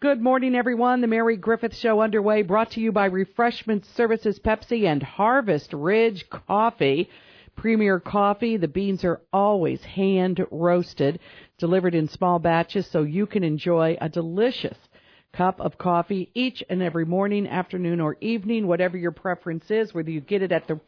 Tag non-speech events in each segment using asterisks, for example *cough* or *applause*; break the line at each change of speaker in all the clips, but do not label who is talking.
Good morning, everyone. The Mary Griffith Show underway, brought to you by Refreshment Services Pepsi and Harvest Ridge Coffee. Premier coffee. The beans are always hand roasted, delivered in small batches so you can enjoy a delicious cup of coffee each and every morning, afternoon, or evening, whatever your preference is, whether you get it at the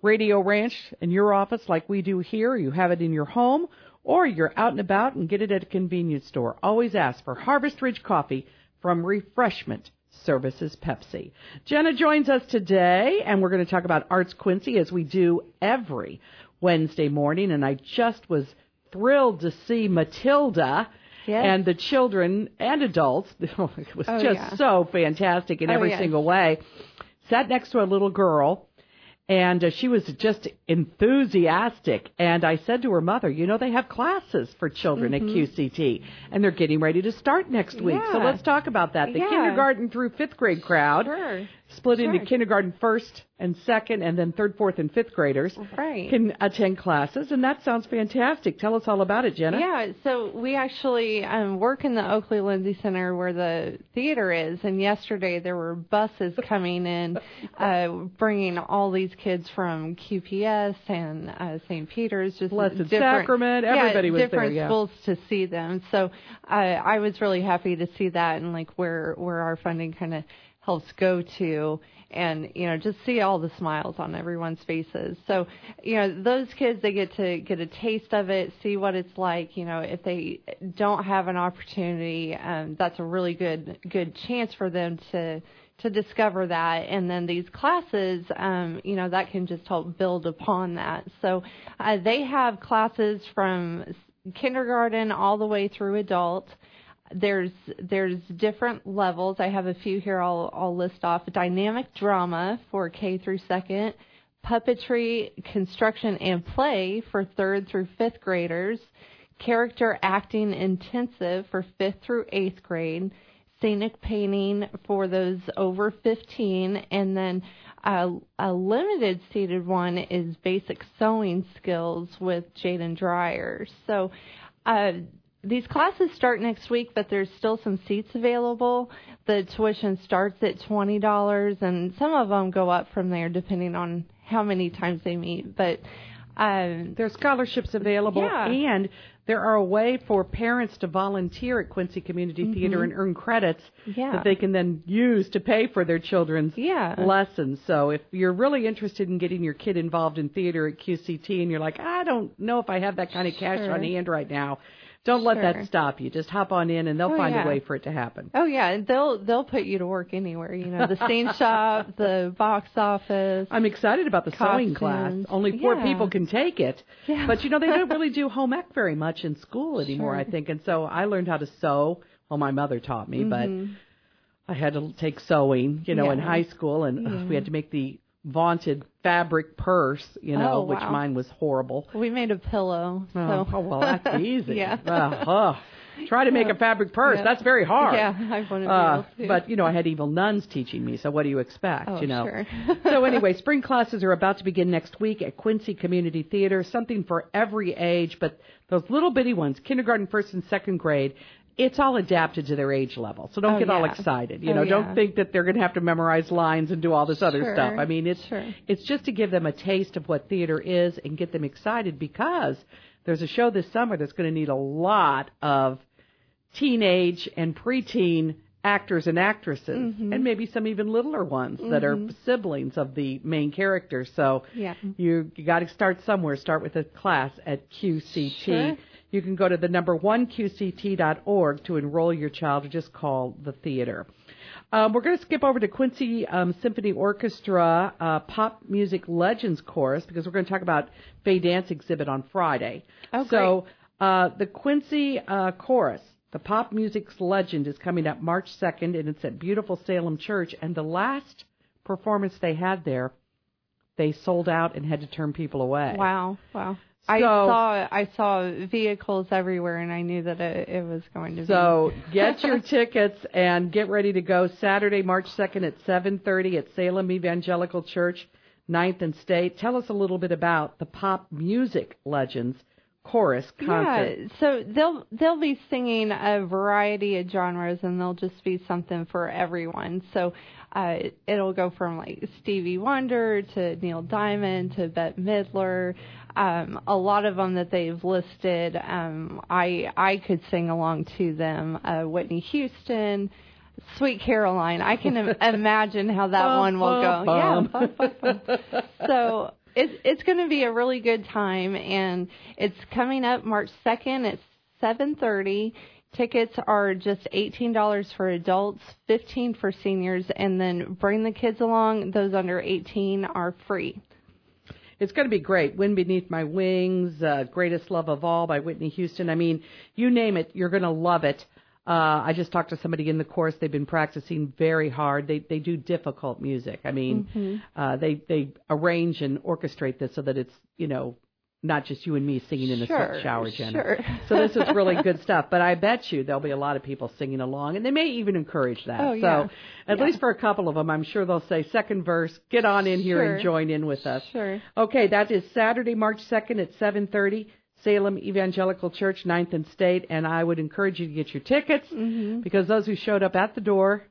Radio Ranch in your office like we do here, you have it in your home, or you're out and about and get it at a convenience store. Always ask for Harvest Ridge Coffee from Refreshment Services Pepsi. Jenna joins us today, and we're going to talk about Arts Quincy as we do every Wednesday morning. And I just was thrilled to see Matilda.
Yes.
And the children and adults, *laughs* it was
Oh,
just
yeah.
so fantastic in
Oh,
every
yes.
single way. Sat next to a little girl and uh, she was just enthusiastic. And I said to her mother, you know, they have classes for children at QCT, and they're getting ready to start next week. So
Mm-hmm.
Let's talk about that. The
Yeah.
kindergarten through fifth grade crowd
Sure.
Split into kindergarten first and second, and then third, fourth, and fifth graders
Right.
can attend classes, and that sounds fantastic. Tell us all about it, Jenna.
Yeah, so we actually um, work in the Oakley Lindsay Center where the theater is, and yesterday there were buses *laughs* coming in, uh, bringing all these kids from QPS and uh, St. Peter's, just
Blessed Sacrament, everybody
yeah,
was there,
different
yeah.
schools to see them. So uh, I was really happy to see that and like where where our funding kind of helps go to and you know just see all the smiles on everyone's faces. So you know those kids they get to get a taste of it see what it's like you know if they don't have an opportunity um that's a really good good chance for them to to discover that. And then these classes um you know that can just help build upon that. So uh, they have classes from kindergarten all the way through adult there's there's different levels. I have a few here. I'll I'll list off. Dynamic drama for K through second, puppetry, construction, and play for third through fifth graders, character acting intensive for fifth through eighth grade, scenic painting for those over 15, and then a, a limited seated one is basic sewing skills with Jaden Dreyer. So. Uh, these classes start next week, but there's still some seats available. The tuition starts at twenty dollars, and some of them go up from there depending on how many times they meet. But um,
There's scholarships available,
Yeah.
and there are a way for parents to volunteer at Quincy Community Theater and earn credits
Mm-hmm. Yeah.
that they can then use to pay for their children's
Yeah.
lessons. So if you're really interested in getting your kid involved in theater at QCT and you're like, I don't know if I have that kind of cash
Sure.
on hand right now, don't let that stop you. Just hop on in and they'll
Oh,
find a way for it to happen.
oh yeah, and they'll they'll put you to work anywhere. You know, the scene *laughs* shop, the box office.
I'm excited about the sewing class. Only four
Yeah.
people can take it.
Yeah.
But you know, they don't really do *laughs* home ec very much in school anymore,
Sure.
I think. And so I learned how to sew. Well, my mother taught me, but I had to take sewing, you know, in
Mm-hmm.
High school and ugh, we had to make the vaunted fabric purse, you know,
Oh,
which mine was horrible.
we made a pillow.
Oh,
so
oh, well, that's *laughs* easy.
yeah.
Uh, oh. Try to make a fabric purse.
Yeah.
That's very hard.
Yeah, I want to
Uh,
to.
but you know, I had evil nuns teaching me. So what do you expect?
Oh,
you know.
sure. *laughs*
so anyway, *laughs* spring classes are about to begin next week at Quincy Community Theater. Something for every age, but those little bitty ones, kindergarten, first and second grade. It's all adapted to their age level, so don't
Oh,
get all excited. You
Oh,
know,
yeah.
don't think that they're going to have to memorize lines and do all this other
Sure.
stuff. I mean, it's
Sure.
it's just to give them a taste of what theater is and get them excited because there's a show this summer that's going to need a lot of teenage and preteen actors and actresses,
Mm-hmm.
and maybe some even littler ones that are siblings of the main character. So
Yeah.
you, you got to start somewhere. Start with a class at QCT.
Sure.
You can go to the number one QCT.org to enroll your child or just call the theater. Um, we're going to skip over to Quincy um, Symphony Orchestra uh, Pop Music Legends Chorus because we're going to talk about Faye Dance exhibit on Friday.
Oh,
so uh, the Quincy uh, Chorus, the Pop Music's Legend, is coming up March 2nd, and it's at beautiful Salem Church. And the last performance they had there, they sold out and had to turn people away.
Wow, wow. I saw I saw vehicles everywhere, and I knew that it, it was going to be
So get your *laughs* tickets and get ready to go Saturday, March 2nd at 7:30 at Salem Evangelical Church, 9th and State. Tell us a little bit about the Pop Music Legends chorus concert.
Yeah, so they'll they'll be singing a variety of genres, and they'll just be something for everyone. So uh, it'll go from like Stevie Wonder to Neil Diamond to Bette Midler. Um, a lot of them that they've listed, um, I I could sing along to them. Uh, Whitney Houston. Sweet Caroline. I can *laughs* imagine how that one will go. Yeah. *laughs* so it's it's going to be a really good time, and it's coming up March second at seven thirty. Tickets are just eighteen dollars for adults, fifteen for seniors, and then bring the kids along. Those under eighteen are free.
It's going to be great. Wind Beneath My Wings, uh, Greatest Love of All by Whitney Houston. I mean, you name it, you're going to love it. Uh, I just talked to somebody in the course. They've been practicing very hard. They they do difficult music. I mean, mm-hmm. uh, they they arrange and orchestrate this so that it's you know not just you and me singing in the
sure,
shower, Jenna.
Sure.
so this is really good *laughs* stuff. But I bet you there'll be a lot of people singing along, and they may even encourage that.
Oh,
yeah.
So
at
yeah.
least for a couple of them, I'm sure they'll say second verse. Get on in here
sure.
and join in with us.
Sure.
Okay, that is Saturday, March 2nd at 7:30. Salem Evangelical Church, Ninth and State, and I would encourage you to get your tickets
mm-hmm.
because those who showed up at the door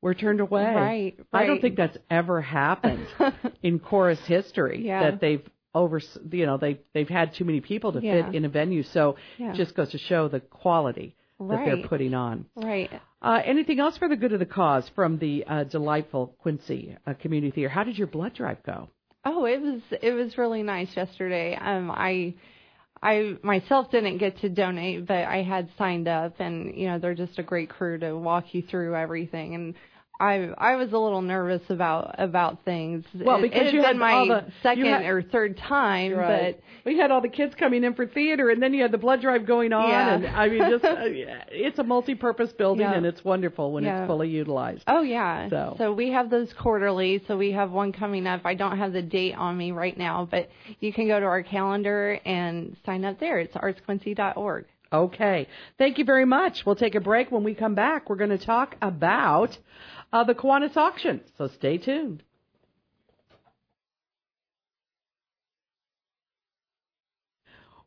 were turned away.
Right, right.
I don't think that's ever happened *laughs* in chorus history
yeah.
that they've over you know they they've had too many people to
yeah.
fit in a venue so
yeah.
it just goes to show the quality
right.
that they're putting on
right
uh, anything else for the good of the cause from the uh, delightful quincy uh, community theater how did your blood drive go
oh it was it was really nice yesterday um i I myself didn't get to donate, but I had signed up, and you know they're just a great crew to walk you through everything. And I I was a little nervous about about things.
Well, because
it,
you had
my
the
second
had,
or third time,
right.
but
we had all the kids coming in for theater, and then you had the blood drive going on,
yeah.
and I mean, just *laughs* uh, it's a multi-purpose building,
yeah.
and it's wonderful when
yeah.
it's fully utilized.
Oh yeah.
So.
so we have those quarterly. So we have one coming up. I don't have the date on me right now, but you can go to our calendar and sign up there. It's artsquincy.org.
Okay. Thank you very much. We'll take a break. When we come back, we're going to talk about uh, the Kiwanis auction. So stay tuned.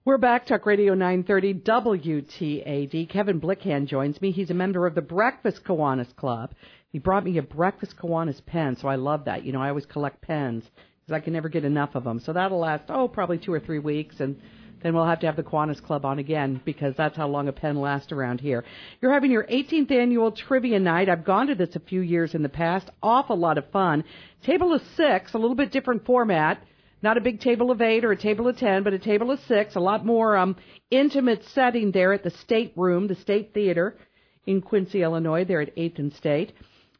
We're back, Talk Radio 930 WTAD. Kevin Blickhan joins me. He's a member of the Breakfast Kiwanis Club. He brought me a Breakfast Kiwanis pen, so I love that. You know, I always collect pens because I can never get enough of them. So that'll last, oh, probably two or three weeks, and then we'll have to have the Kiwanis Club on again because that's how long a pen lasts around here. You're having your 18th annual trivia night. I've gone to this a few years in the past. Awful lot of fun. Table of six, a little bit different format. Not a big table of eight or a table of ten, but a table of six. A lot more um, intimate setting there at the State Room, the State Theater in Quincy, Illinois. There at 8th and State.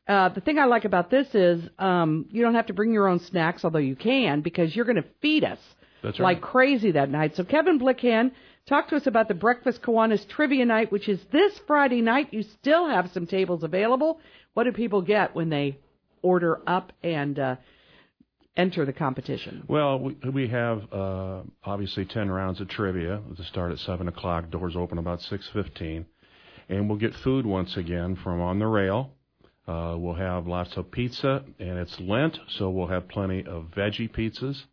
Uh, the thing I like about this is um, you don't have to bring your own snacks, although you can, because you're going to feed us
That's right.
like crazy that night. So Kevin Blickhan, talk to us about the Breakfast Kiwanis Trivia Night, which is this Friday night. You still have some tables available. What do people get when they order up and uh, enter the competition?
Well, we, we have uh, obviously ten rounds of trivia. To start at seven o'clock, doors open about six fifteen, and we'll get food once again from on the rail. Uh, we'll have lots of pizza, and it's Lent, so we'll have plenty of veggie pizzas,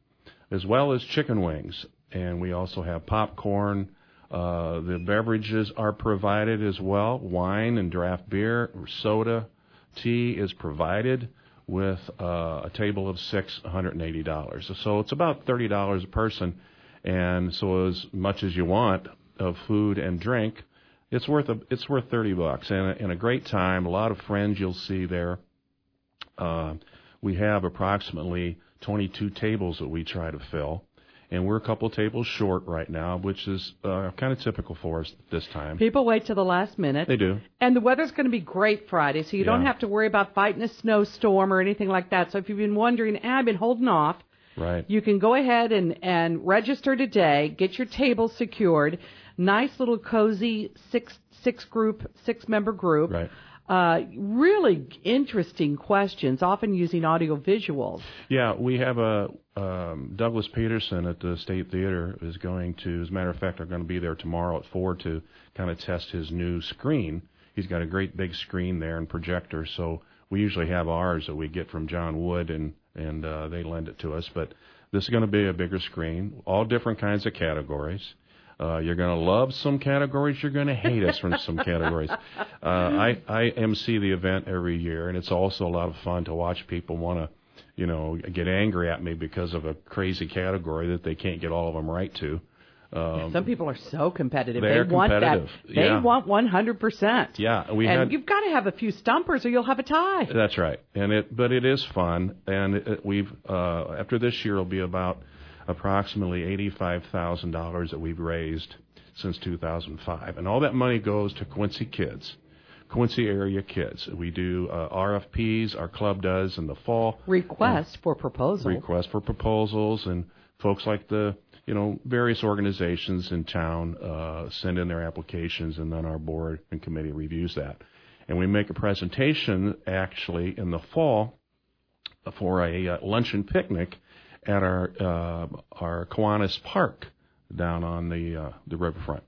as well as chicken wings. And we also have popcorn. Uh, the beverages are provided as well. Wine and draft beer, soda, tea is provided with uh, a table of six, $180. So it's about $30 a person. And so as much as you want of food and drink, it's worth a, it's worth 30 bucks and a, and a great time. A lot of friends you'll see there. Uh, we have approximately 22 tables that we try to fill. And we're a couple tables short right now, which is uh, kind of typical for us this time.
People wait till the last minute.
They do.
And the weather's going to be great Friday, so you don't have to worry about fighting a snowstorm or anything like that. So if you've been wondering, I've been holding off,
Right.
you can go ahead and, and register today, get your table secured. Nice little cozy six six group, six member group.
Right.
Uh, really interesting questions, often using audio visuals.
Yeah, we have a um, Douglas Peterson at the State Theater is going to, as a matter of fact, are going to be there tomorrow at four to kind of test his new screen. He's got a great big screen there and projector. So we usually have ours that we get from John Wood and and uh, they lend it to us. But this is going to be a bigger screen, all different kinds of categories. Uh, you're going to love some categories. You're going to hate us from some categories. *laughs* Uh, I, I MC the event every year, and it's also a lot of fun to watch people want to, you know, get angry at me because of a crazy category that they can't get all of them right to.
Um, Some people are so competitive.
They
want
that.
They
yeah.
want 100%.
Yeah,
we and had, you've got to have a few stumpers or you'll have a tie.
That's right. And it but it is fun and it, we've uh after this year it'll be about approximately $85,000 that we've raised since 2005. And all that money goes to Quincy kids. Quincy area kids. We do uh, RFPs, our club does in the fall.
Request for proposals.
Request for proposals, and folks like the you know, various organizations in town uh, send in their applications, and then our board and committee reviews that. And we make a presentation actually in the fall for a uh, luncheon picnic at our uh, our Kiwanis Park down on the uh, the riverfront.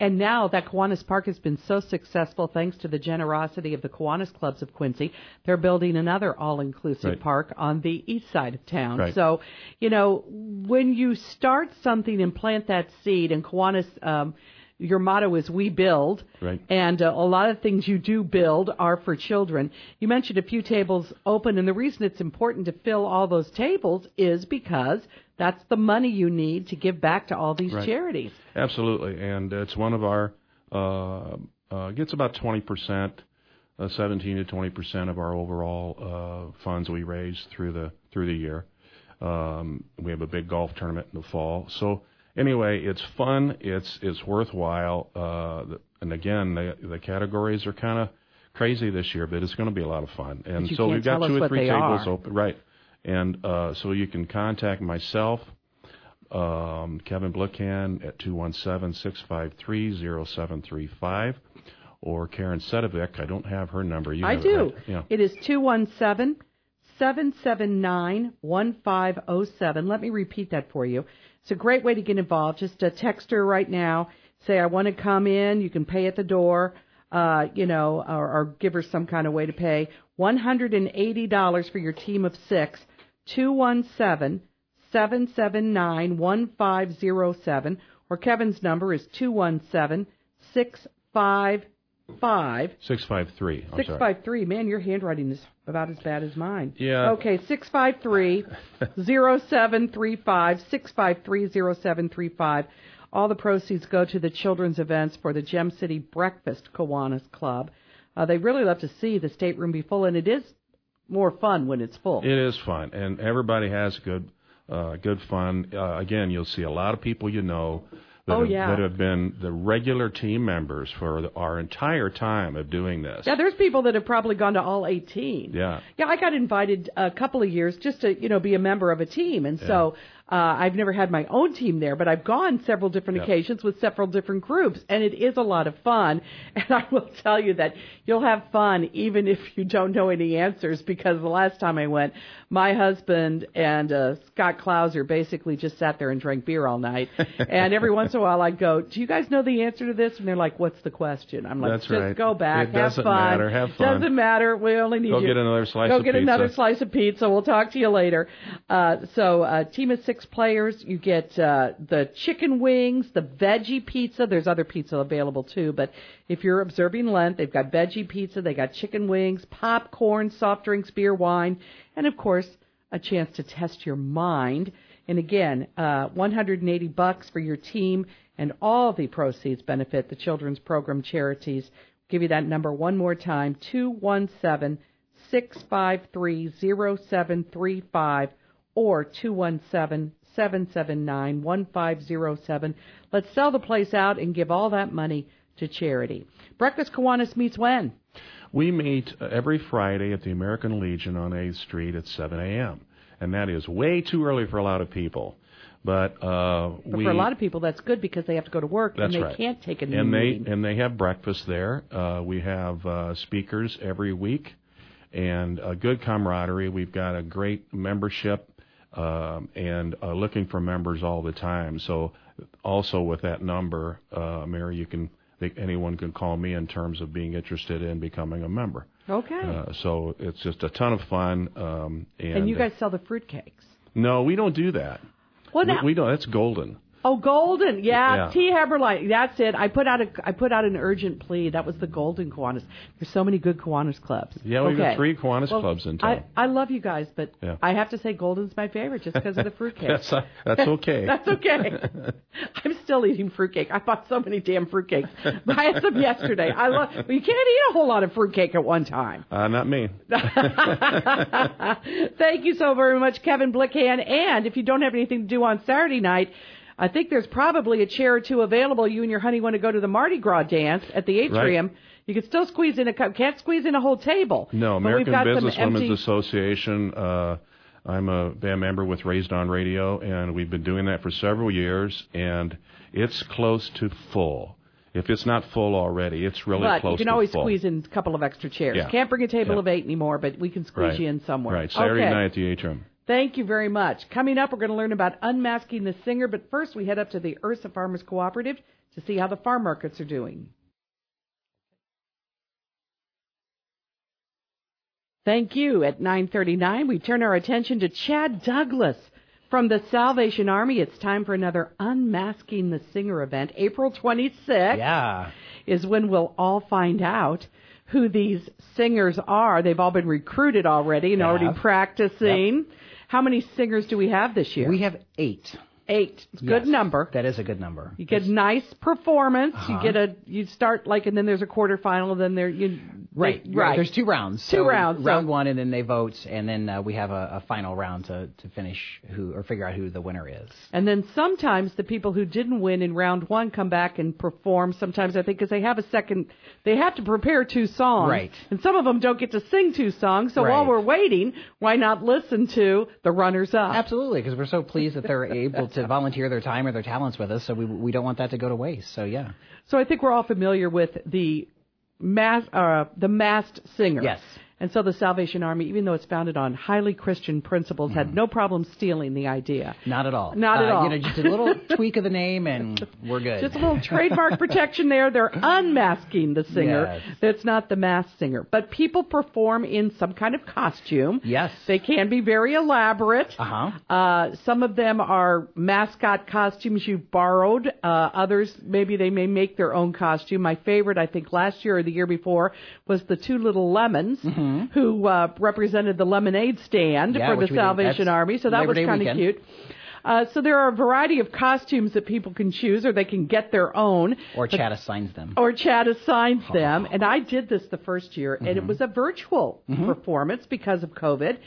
And now that Kiwanis Park has been so successful thanks to the generosity of the Kiwanis clubs of Quincy, they're building another all-inclusive
right.
park on the east side of town.
Right.
So, you know, when you start something and plant that seed, and Kiwanis um, your motto is we build.
Right.
and uh, a lot of things you do build are for children. You mentioned a few tables open and the reason it's important to fill all those tables is because that's the money you need to give back to all these
right.
charities.
Absolutely. And it's one of our uh, uh, gets about 20 percent uh, 17 to 20 percent of our overall uh, funds we raise through the through the year. Um, we have a big golf tournament in the fall. So anyway, it's fun. It's it's worthwhile. Uh, and again, the the categories are kind of crazy this year, but it's going to be a lot of fun. And
so
we've got two or three
tables
are. open, right? And uh, so you can contact myself, um, Kevin Blickhan at 217-653-0735 or Karen Sedovic. I don't have her number. You
I do.
It, yeah.
it is 217 779 1507. Let me repeat that for you. It's a great way to get involved. Just a text her right now. Say, I want to come in. You can pay at the door, uh, you know, or, or give her some kind of way to pay. $180 for your team of six. 217 779 1507. Or Kevin's number is 217 655
five six five three.
Six five three. Man, your handwriting is about as bad as mine.
Yeah.
Okay, six five three *laughs* zero seven three five six five three zero seven three five. All the proceeds go to the children's events for the Gem City Breakfast Kiwanis Club. Uh, they really love to see the stateroom be full, and it is more fun when it's full.
It is fun, and everybody has good, uh, good fun. Uh, again, you'll see a lot of people you know that,
oh,
have,
yeah.
that have been the regular team members for the, our entire time of doing this.
Yeah, there's people that have probably gone to all 18.
Yeah.
Yeah, I got invited a couple of years just to, you know, be a member of a team. And yeah. so uh, I've never had my own team there, but I've gone several different
yep.
occasions with several different groups, and it is a lot of fun. *laughs* And I will tell you that you'll have fun even if you don't know any answers, because the last time I went, my husband and uh, Scott Klauser basically just sat there and drank beer all night. *laughs* and every once in a while, I'd go, "Do you guys know the answer to this?" And they're like, "What's the question?" I'm like,
That's
"Just
right.
go back,
it
have
doesn't
fun.
Matter. Have fun.
Doesn't matter. We only need
go
you.
get another slice.
Go
of
get
pizza.
another slice of pizza. We'll talk to you later. Uh, so, uh, team of six players. You get uh, the chicken wings, the veggie pizza. There's other pizza available too, but if you're observing Lent, they've got veggie pizza, they got chicken wings, popcorn, soft drinks, beer, wine, and of course, a chance to test your mind. And again, uh, 180 bucks for your team, and all the proceeds benefit the children's program charities. I'll give you that number one more time: two one seven six five three zero seven three five or two one seven 779 1507. Let's sell the place out and give all that money to charity. Breakfast Kiwanis meets when?
We meet every Friday at the American Legion on 8th Street at 7 a.m. And that is way too early for a lot of people. But, uh,
but
we,
for a lot of people, that's good because they have to go to work
and
they
right.
can't take a
and
meeting.
they and they have breakfast there. Uh, we have uh, speakers every week, and a good camaraderie. We've got a great membership and uh, looking for members all the time. So also with that number, uh, Mary, you can anyone can call me in terms of being interested in becoming a member.
Okay.
Uh, so it's just a ton of fun. Um, and,
and you guys sell the fruitcakes.
No, we don't do that.
Well,
we, we don't. That's golden.
Oh, Golden, yeah,
Yeah.
T. Heberlein. That's it. I put out a I put out an urgent plea. That was the Golden Kiwanis. There's so many good Kiwanis clubs.
Yeah, we've got three Kiwanis
Well,
clubs in
I
town.
I love you guys, but
Yeah.
I have to say Golden's my favorite just because of the fruitcake. *laughs*
that's uh, that's okay. *laughs*
That's okay. *laughs* I'm still eating fruitcake. I bought so many damn fruitcakes. I had some yesterday. I love. Well, you can't eat a whole lot of fruitcake at one time.
uh, not me.
Thank you so very much, Kevin Blickhan. And if you don't have anything to do on Saturday night, I think there's probably a chair or two available. You and your honey want to go to the Mardi Gras dance at the atrium. You can still squeeze in a cup. Can't squeeze in a whole table.
No, American Business Women's Association. Uh, I'm a band member with Raised on Radio, and we've been doing that for several years, and it's close to full. If it's not full already, it's really
But
close
you can always
full.
squeeze in a couple of extra chairs.
Yeah.
Can't bring a table
Yeah.
of eight anymore, but we can squeeze
right.
you in somewhere.
Right, Saturday
okay.
night at the atrium.
Thank you very much. Coming up, we're going to learn about unmasking the singer, but first we head up to the Ursa Farmers Cooperative to see how the farm markets are doing. Thank you. At 9:39, we turn our attention to Chad Douglas from the Salvation Army. It's time for another Unmasking the Singer event. April 26th
Yeah.
is when we'll all find out who these singers are. They've all been recruited already and
They
already practicing. How many singers do we have this year?
We have eight.
Eight. It's a Good
Yes,
number.
That is a good number.
You get nice performance. You
Uh-huh.
get a you start like and then there's a quarterfinal. Then there you
Right,
they- right.
There's two rounds.
Two
So
rounds, so-
Round one, and then they vote, and then uh, we have a, a final round to, to finish who or figure out who the winner is.
And then sometimes the people who didn't win in round one come back and perform. Sometimes I think because they have a second, they have to prepare two songs.
Right.
And some of them don't get to sing two songs. So while we're waiting, why not listen to the runners up?
Absolutely, because we're so pleased that they're *laughs* able to volunteer their time or their talents with us. So we we don't want that to go to waste. So yeah.
So I think we're all familiar with the mass, uh, the masked singer.
Yes.
And so the Salvation Army, even though it's founded on highly Christian principles, had no problem stealing the idea.
Not at all.
Not at
Uh,
all.
You know, just a little *laughs* tweak of the name, and we're good.
Just a little trademark *laughs* protection there. They're unmasking the singer.
Yes.
That's not the masked singer. But people perform in some kind of costume.
Yes.
They can be very elaborate.
Uh-huh.
Uh, some of them are mascot costumes you've borrowed. Uh, others, maybe they may make their own costume. My favorite, I think, last year or the year before was the two little lemons who uh, represented the lemonade stand
Mm-hmm. Yeah,
for the
which we did-
Salvation Army. So that
Labor
was kind of cute. Uh, so there are a variety of costumes that people can choose, or they can get their own.
or Chad assigns them.
or Chad assigns them. *laughs* And I did this the first year, and
Mm-hmm.
it was a virtual performance because of COVID.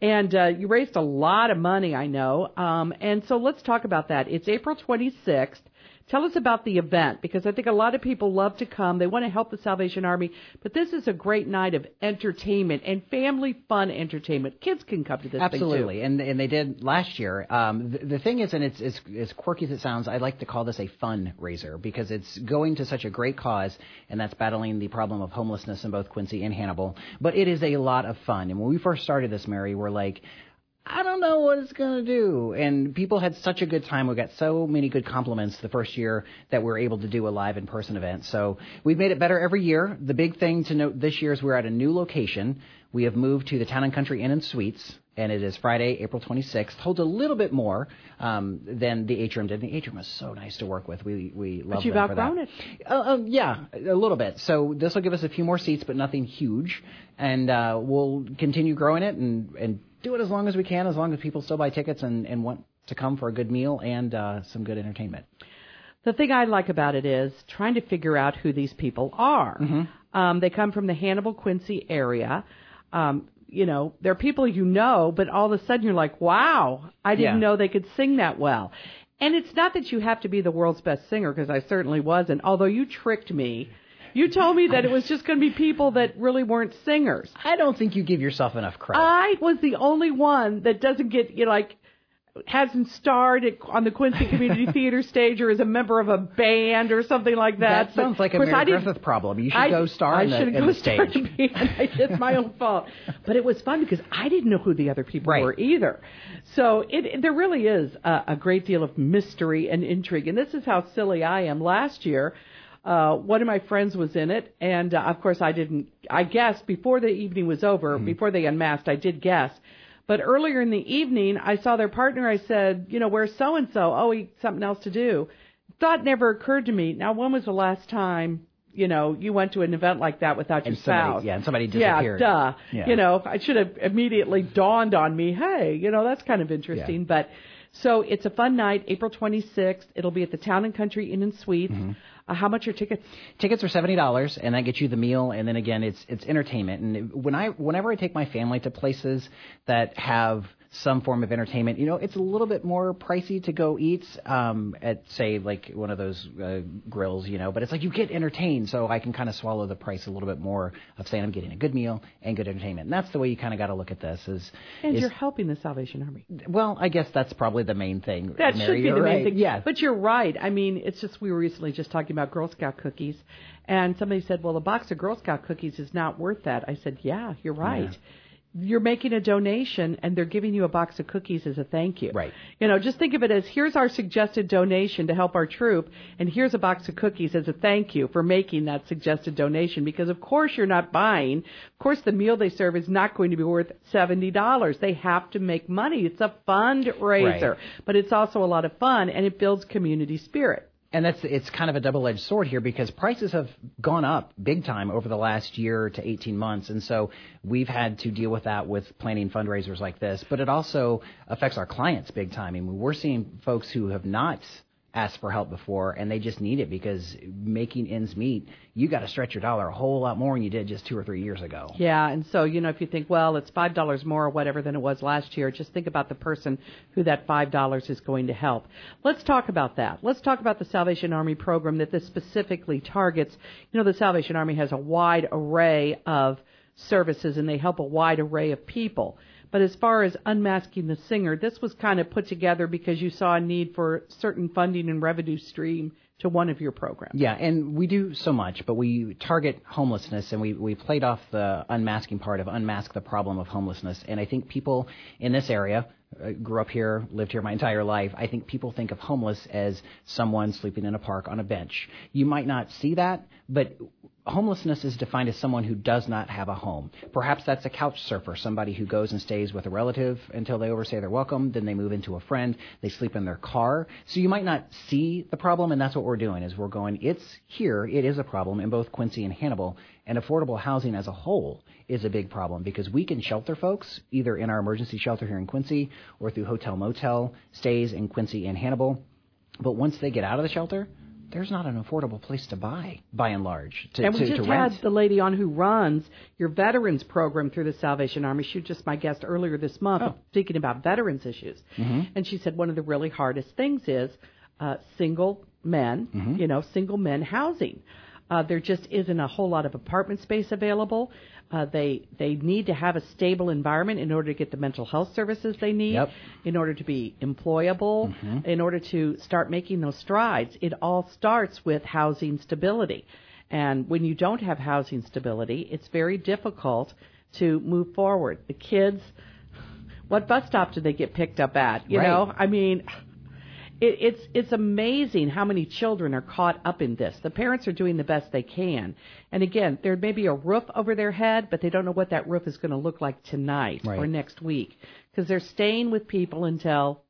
And uh, you raised a lot of money, I know. Um, and so let's talk about that. It's April 26th. Tell us about the event because I think a lot of people love to come. They want to help the Salvation Army, but this is a great night of entertainment and family fun entertainment. Kids can come to this too.
Absolutely, and and they did last year. Um, the, the thing is, and it's, it's as quirky as it sounds, I like to call this a fundraiser because it's going to such a great cause, and that's battling the problem of homelessness in both Quincy and Hannibal. But it is a lot of fun, and when we first started this, Mary, we're like. I don't know what it's going to do. And people had such a good time. We got so many good compliments the first year that we were able to do a live in person event. So we've made it better every year. The big thing to note this year is we're at a new location. We have moved to the Town and Country Inn and Suites, and it is Friday, April 26th. Holds a little bit more um, than the atrium did. The atrium was so nice to work with. We we love
you've
for that.
outgrown it.
Uh, uh, yeah, a little bit. So this will give us a few more seats, but nothing huge, and uh, we'll continue growing it and and do it as long as we can, as long as people still buy tickets and, and want to come for a good meal and uh, some good entertainment.
The thing I like about it is trying to figure out who these people are.
Mm-hmm.
Um, they come from the Hannibal Quincy area. Um, you know, they're people you know, but all of a sudden you're like, wow, I didn't
Yeah.
know they could sing that well. And it's not that you have to be the world's best singer, because I certainly wasn't, although you tricked me. You told me that it was just going to be people that really weren't singers.
I don't think you give yourself enough credit.
I was the only one that doesn't get you know, like hasn't starred at, on the Quincy Community *laughs* Theater stage or is a member of a band or something like that.
that sounds
But,
like a Mary Griffith problem. You should
I,
go star
I
in the,
should
in
go
the
star
stage.
it's my own fault, *laughs* but it was fun because I didn't know who the other people
Right.
were either. So it, it- there really is a, a great deal of mystery and intrigue, and this is how silly I am. Last year, uh, one of my friends was in it, and uh, of course I didn't. I guessed before the evening was over,
Mm-hmm.
before they unmasked, I did guess. But earlier in the evening, I saw their partner. I said, you know, where's so and so? Oh, he something else to do. Thought never occurred to me. Now, when was the last time you know, you went to an event like that without
and
your
somebody,
spouse.
Yeah, and somebody disappeared.
Yeah, duh.
Yeah.
You know, I should have immediately dawned on me, hey, you know, that's kind of interesting.
Yeah.
But so it's a fun night, April 26th. It'll be at the Town and Country Inn and Suites.
Mm-hmm.
Uh, how much are tickets?
Tickets are seventy dollars, and that gets you the meal, and then again, it's it's entertainment. And when I whenever I take my family to places that have some form of entertainment, you know, it's a little bit more pricey to go eat um, at say like one of those uh, grills, you know. But it's like you get entertained, so I can kind of swallow the price a little bit more of saying I'm getting a good meal and good entertainment. And that's the way you kind of got to look at this. Is
And
is,
you're helping the Salvation Army.
well, I guess that's probably the main thing.
That
Mary,
should be the main thing.
Yeah,
But you're right. I mean, it's just we were recently just talking about Girl Scout cookies, and somebody said, "Well, a box of Girl Scout cookies is not worth that." I said, "Yeah, you're right." You're making a donation, and they're giving you a box of cookies as a thank you.
Right.
You know, just think of it as here's our suggested donation to help our troop, and here's a box of cookies as a thank you for making that suggested donation. Because of course you're not buying. Of course, the meal they serve is not going to be worth seventy dollars. They have to make money. It's a fundraiser,
Right.
but it's also a lot of fun, and it builds community spirit.
And that's it's kind of a double-edged sword here because prices have gone up big time over the last year to 18 months. And so we've had to deal with that with planning fundraisers like this. But it also affects our clients big time. I mean we're seeing folks who have not asked for help before and they just need it because making ends meet you got to stretch your dollar a whole lot more than you did just two or three years ago
Yeah, and so you know, if you think, well, it's five dollars more or whatever than it was last year, just think about the person who that five dollars is going to help. Let's talk about that. Let's talk about the Salvation Army program that this specifically targets. You know, the Salvation Army has a wide array of services, and they help a wide array of people. But as far as unmasking the singer, this was kind of put together because you saw a need for certain funding and revenue stream to one of your programs.
Yeah, and we do so much, but we target homelessness, and we, we played off the unmasking part of unmask the problem of homelessness. And I think people in this area, uh, grew up here, lived here my entire life, I think people think of homeless as someone sleeping in a park on a bench. You might not see that, but homelessness is defined as someone who does not have a home. Perhaps that's a couch surfer, somebody who goes and stays with a relative until they overstay their welcome, then they move into a friend, they sleep in their car. So you might not see the problem, and that's what we're doing is we're going, it's here, it is a problem in both Quincy and Hannibal, and affordable housing as a whole is a big problem because we can shelter folks either in our emergency shelter here in Quincy or through hotel motel stays in Quincy and Hannibal. But once they get out of the shelter, there's not an affordable place to buy, by and large, to,
and we
to,
just
to rent.
had the lady on who runs your veterans program through the Salvation Army. She was just my guest earlier this month,
Oh.
speaking about veterans issues.
Mm-hmm.
And she said one of the really hardest things is uh, single men,
Mm-hmm.
you know, single men housing. Uh, there just isn't a whole lot of apartment space available. Uh, they they need to have a stable environment in order to get the mental health services they need,
Yep.
in order to be employable, in order to start making those strides. It all starts with housing stability. And when you don't have housing stability, it's very difficult to move forward. The kids, what bus stop do they get picked up at? You
Right.
know, I mean, it, it's it's amazing how many children are caught up in this. The parents are doing the best they can, and again, there may be a roof over their head, but they don't know what that roof is going to look like tonight or next week because they're staying with people until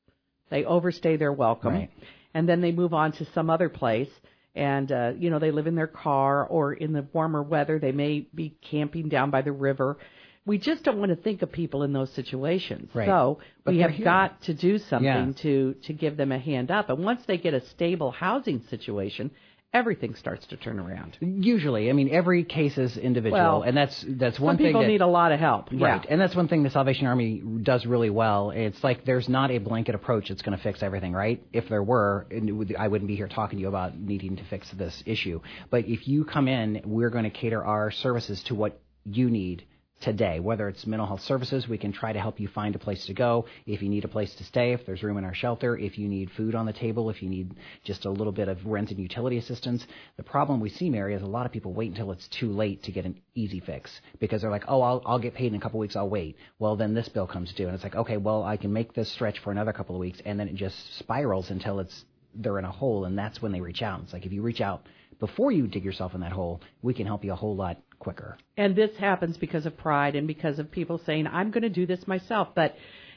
they overstay their welcome,
Right.
and then they move on to some other place. And uh, you know they live in their car, or in the warmer weather they may be camping down by the river. We just don't want to think of people in those situations.
Right.
So
But
we have
here.
got to do something
Yeah.
to to give them a hand up. And once they get a stable housing situation, everything starts to turn around.
Usually, I mean, every case is individual,
Well,
and that's that's one
Some
thing
people
that,
need a lot of help.
Right,
Yeah.
and that's one thing the Salvation Army does really well. It's like there's not a blanket approach that's going to fix everything, right? If there were, would- I wouldn't be here talking to you about needing to fix this issue. But if you come in, we're going to cater our services to what you need today. Whether it's mental health services, we can try to help you find a place to go. If you need a place to stay, if there's room in our shelter, if you need food on the table, if you need just a little bit of rent and utility assistance. The problem we see, Mary, is a lot of people wait until it's too late to get an easy fix because they're like, oh, I'll, I'll get paid in a couple weeks, I'll wait. Well, then this bill comes due, and it's like, okay, well, I can make this stretch for another couple of weeks, and then it just spirals until it's they're in a hole, and that's when they reach out. It's like if you reach out before you dig yourself in that hole, we can help you a whole lot quicker.
And this happens because of pride and because of people saying, I'm going to do this myself. But,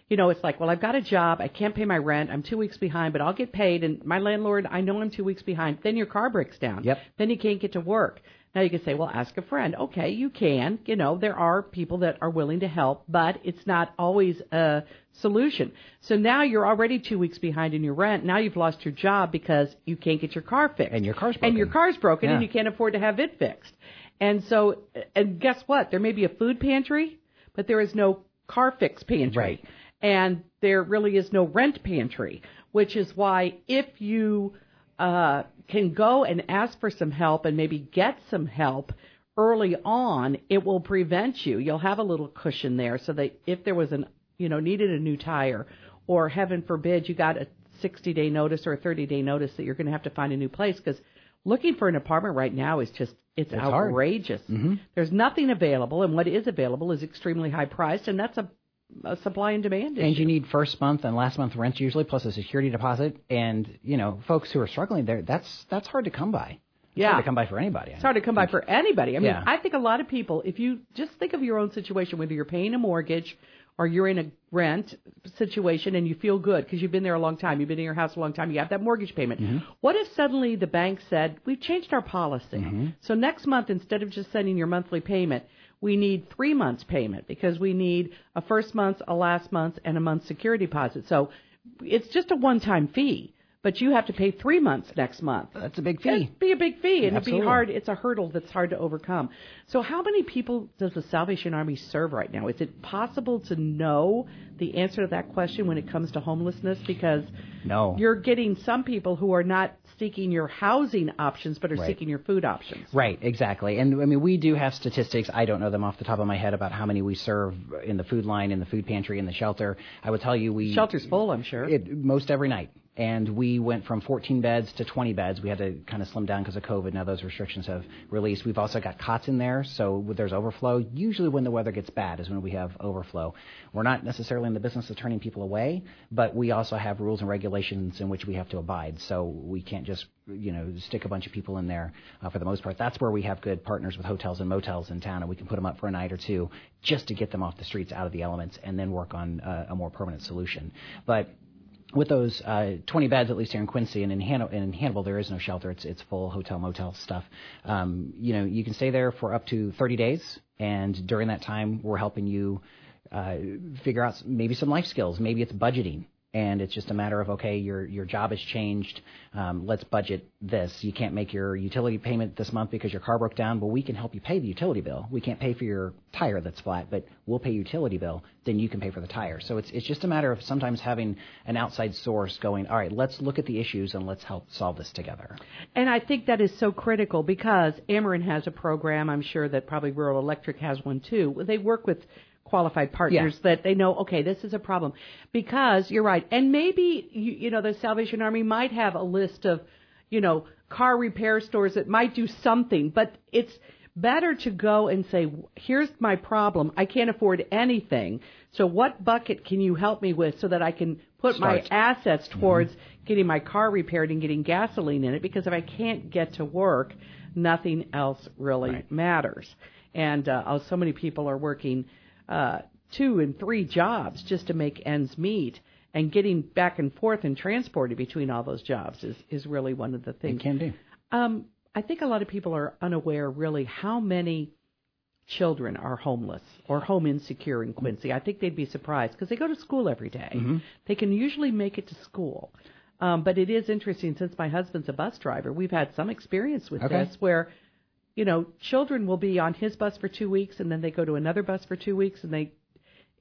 you know, it's like, well, I've got a job. I can't pay my rent. I'm two weeks behind, but I'll get paid. And my landlord, I know I'm two weeks behind. Then your car breaks down.
Yep.
Then you can't get to work. Now you can say, well, ask a friend. Okay, you can. You know, there are people that are willing to help, but it's not always a solution. So now you're already two weeks behind in your rent. Now you've lost your job because you can't get your car fixed.
And your car's broken.
And your car's broken
Yeah.
and you can't afford to have it fixed. And so, and guess what? There may be a food pantry, but there is no car fix pantry.
Right.
And there really is no rent pantry, which is why if you uh, can go and ask for some help and maybe get some help early on, it will prevent you. You'll have a little cushion there so that if there was an, you know, needed a new tire or heaven forbid you got a 60 day notice or a 30 day notice that you're going to have to find a new place because looking for an apartment right now is just, it's,
It's
outrageous. Mm-hmm. There's nothing available and what is available is extremely high priced and that's a, a supply and demand issue.
And you need first month and last month rent usually, plus a security deposit. And you know, folks who are struggling there, that's that's hard to come by. It's
Yeah.
hard to come by for anybody.
It's hard to come by for anybody. I mean,
Yeah.
I think a lot of people, if you just think of your own situation, whether you're paying a mortgage or you're in a rent situation and you feel good because you've been there a long time, you've been in your house a long time, you have that mortgage payment. Mm-hmm. What if suddenly the bank said, we've changed our policy. Mm-hmm. So next month, instead of just sending your monthly payment, we need three months payment because we need a first month, a last month, and a month security deposit. So it's just a one-time fee, but you have to pay three months next month.
That's a big fee.
It'd be a big fee, and it'd be hard. It's a hurdle that's hard to overcome. So, how many people does the Salvation Army serve right now? Is it possible to know the answer to that question when it comes to homelessness? Because
No.
you're getting some people who are not seeking your housing options, but are
Right.
seeking your food options.
Right, exactly. And I mean, we do have statistics. I don't know them off the top of my head about how many we serve in the food line, in the food pantry, in the shelter. I would tell you we
Shelter's full, I'm sure.
it, most every night. And we went from 14 beds to 20 beds. We had to kind of slim down because of COVID. Now those restrictions have released. We've also got cots in there, so there's overflow. Usually, when the weather gets bad, is when we have overflow. We're not necessarily in the business of turning people away, but we also have rules and regulations in which we have to abide. So we can't just you know stick a bunch of people in there uh, for the most part. That's where we have good partners with hotels and motels in town, and we can put them up for a night or two just to get them off the streets, out of the elements, and then work on uh, a more permanent solution. But with those uh, 20 beds, at least here in Quincy and in, Han- in Hannibal, there is no shelter. It's it's full hotel motel stuff. Um, you know, you can stay there for up to 30 days, and during that time, we're helping you uh, figure out maybe some life skills. Maybe it's budgeting. And it's just a matter of okay, your your job has changed. Um, let's budget this. You can't make your utility payment this month because your car broke down. But we can help you pay the utility bill. We can't pay for your tire that's flat, but we'll pay utility bill. Then you can pay for the tire. So it's it's just a matter of sometimes having an outside source going. All right, let's look at the issues and let's help solve this together.
And I think that is so critical because Ameren has a program. I'm sure that probably Rural Electric has one too. They work with qualified partners
Yeah.
that they know, okay, this is a problem. Because you're right. And maybe, you, you know, the Salvation Army might have a list of, you know, car repair stores that might do something, but it's better to go and say, here's my problem. I can't afford anything. So what bucket can you help me with so that I can put my assets towards getting my car repaired and getting gasoline in it because if I can't get to work, nothing else really matters. And uh, oh, so many people are working uh, two and three jobs just to make ends meet. And getting back and forth and transported between all those jobs is, is really one of the
It
things.
can do.
Um, I think a lot of people are unaware, really, how many children are homeless or home insecure in Quincy. I think they'd be surprised because they go to school every day.
Mm-hmm.
They can usually make it to school. Um, but it is interesting since my husband's a bus driver, we've had some experience with
Okay.
this where, you know, children will be on his bus for two weeks and then they go to another bus for two weeks and they,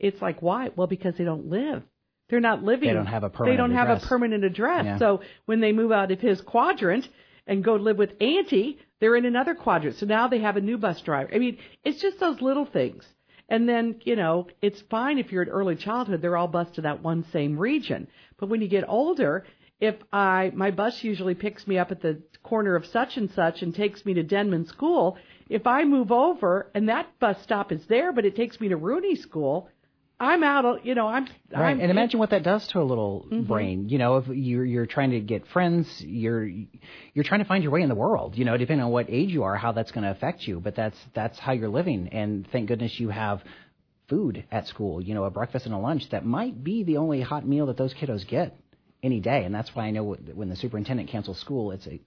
it's like why? Well, because they don't live. They're not living.
They don't have a permanent.
They don't have
address.
a permanent address.
Yeah.
So when they move out of his quadrant and go live with Auntie, they're in another quadrant. So now they have a new bus driver. I mean, it's just those little things. And then, you know, it's fine if you're in early childhood, they're all bused to that one same region. But when you get older, if I, my bus usually picks me up at the corner of such and such and takes me to Denman School, if I move over and that bus stop is there, but it takes me to Rooney School, I'm out. Of, you know, I'm
Right,
I'm,
and imagine what that does to a little mm-hmm. brain. You know, if you're you're trying to get friends, you're you're trying to find your way in the world. You know, depending on what age you are, how that's going to affect you. But that's that's how you're living, and thank goodness you have food at school. You know, a breakfast and a lunch that might be the only hot meal that those kiddos get any day, and that's why I know when the superintendent cancels school, it's a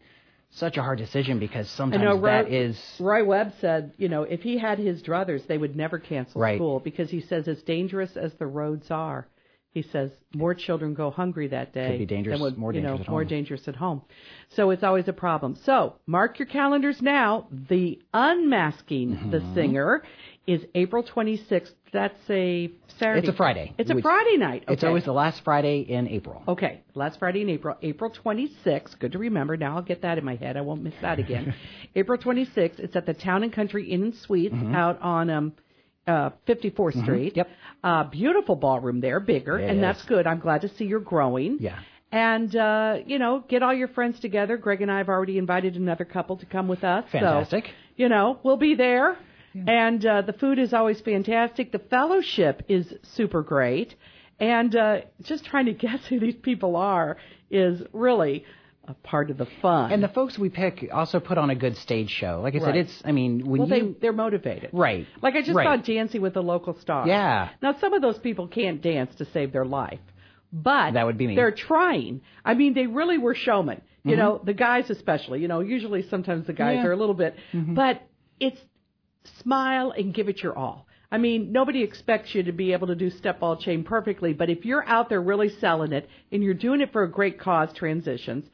such a hard decision because sometimes
know Roy,
that is
Roy Webb said, you know, if he had his druthers, they would never cancel
Right.
school because he says as dangerous as the roads are, he says more children go hungry that day.
Could be dangerous-
than would,
more
you know,
dangerous at
more
home.
dangerous at home. So it's always a problem. So mark your calendars now. The unmasking
Mm-hmm.
the singer is April 26th. That's a Saturday.
It's a Friday.
It's a
Which-
Friday night.
it's always the last Friday in April.
Okay, last Friday in April, April 26th. Good to remember. Now I'll get that in my head. I won't miss that again. *laughs* April 26th. It's at the Town and Country Inn and Suites out on um, uh, 54th Street.
Yep.
Uh, beautiful ballroom there, bigger,
It
and
is.
that's good. I'm glad to see you're growing.
Yeah.
And uh, you know, get all your friends together. Greg and I have already invited another couple to come with us. so,
Fantastic.
you know, we'll be there. And uh, the food is always fantastic. The fellowship is super great. And uh, just trying to *laughs* guess who these people are is really a part of the fun.
And the folks we pick also put on a good stage show. Like I said, it's. I mean, when
well,
you
they they're motivated,
Right.
Like I just
Right.
saw Dancing with the Local Star.
Yeah.
Now some of those people can't dance to save their life, but
That would be me.
They're trying. I mean, they really were showmen. You know, the guys especially. You know, usually sometimes the guys
Mm-hmm. Yeah. Mm-hmm.
are a little bit, but it's smile and give it your all. I mean, nobody expects you to be able to do step ball chain perfectly, but if you're out there really selling it and you're doing it for a great cause, transitions,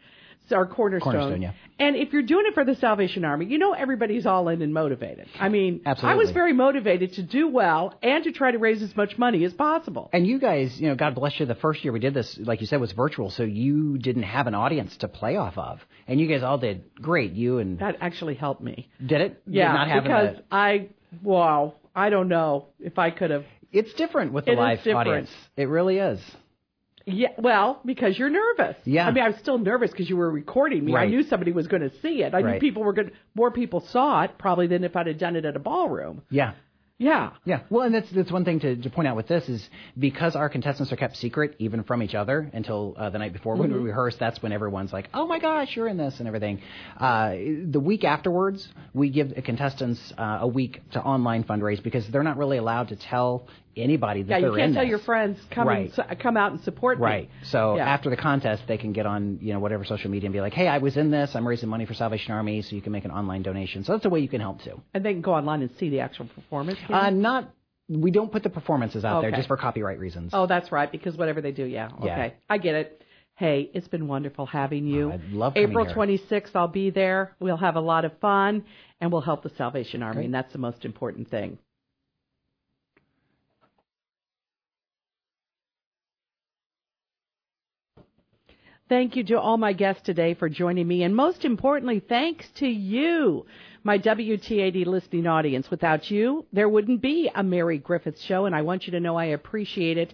our cornerstone.
Cornerstone, yeah.
And if you're doing it for the Salvation Army, you know everybody's all in and motivated. I mean, Absolutely. I was very motivated to do well and to try to raise as much money as possible.
And you guys, you know, God bless you. The first year we did this, like you said, was virtual, so you didn't have an audience to play off of, and you guys all did great. You and
That actually helped me.
did it?
Yeah,
not
because
a,
I wow, I don't know if I could have.
it's different with the
It
live audience. It really is.
Yeah, well, because you're nervous.
Yeah.
I mean, I was still nervous because you were recording me.
Right.
I knew somebody was going to see it. I knew people were going. More people saw it probably than if I'd have done it at a ballroom.
Yeah.
Yeah.
Yeah, well, and that's that's one thing to, to point out with this is because our contestants are kept secret even from each other until uh, the night before when
Mm-hmm.
we rehearse. That's when everyone's like, "Oh my gosh, you're in this" and everything. Uh, the week afterwards, we give the contestants uh, a week to online fundraise because they're not really allowed to tell anybody that
Yeah, you can't tell
this.
your friends come
Right.
and, come out and support me.
Right. So
Yeah.
after the contest, they can get on you know whatever social media and be like, "Hey, I was in this. I'm raising money for Salvation Army, so you can make an online donation." So that's a way you can help too.
And they can go online and see the actual performance.
Uh, not we don't put the performances out there just for copyright reasons.
oh, that's right, because whatever they do, yeah.
Yeah.
Okay. I get it. Hey, it's been wonderful having you.
Oh, love
April 26th, I'll be there. We'll have a lot of fun, and we'll help the Salvation Army,
Great.
and that's the most important thing. Thank you to all my guests today for joining me, and most importantly, thanks to you, my WTAD listening audience. Without you, there wouldn't be a Mary Griffith show, and I want you to know I appreciate it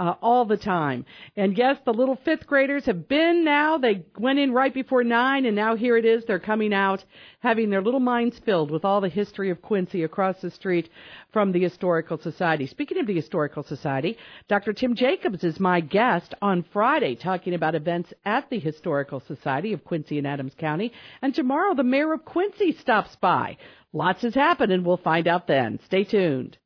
uh, all the time. And yes, the little fifth graders have been now. They went in right before nine, and now here it is. They're coming out, having their little minds filled with all the history of Quincy across the street from the Historical Society. Speaking of the Historical Society, Dr. Tim Jacobs is my guest on Friday talking about events at the Historical Society of Quincy and Adams County. And tomorrow, the mayor of Quincy stops by. Lots has happened, and we'll find out then. Stay tuned.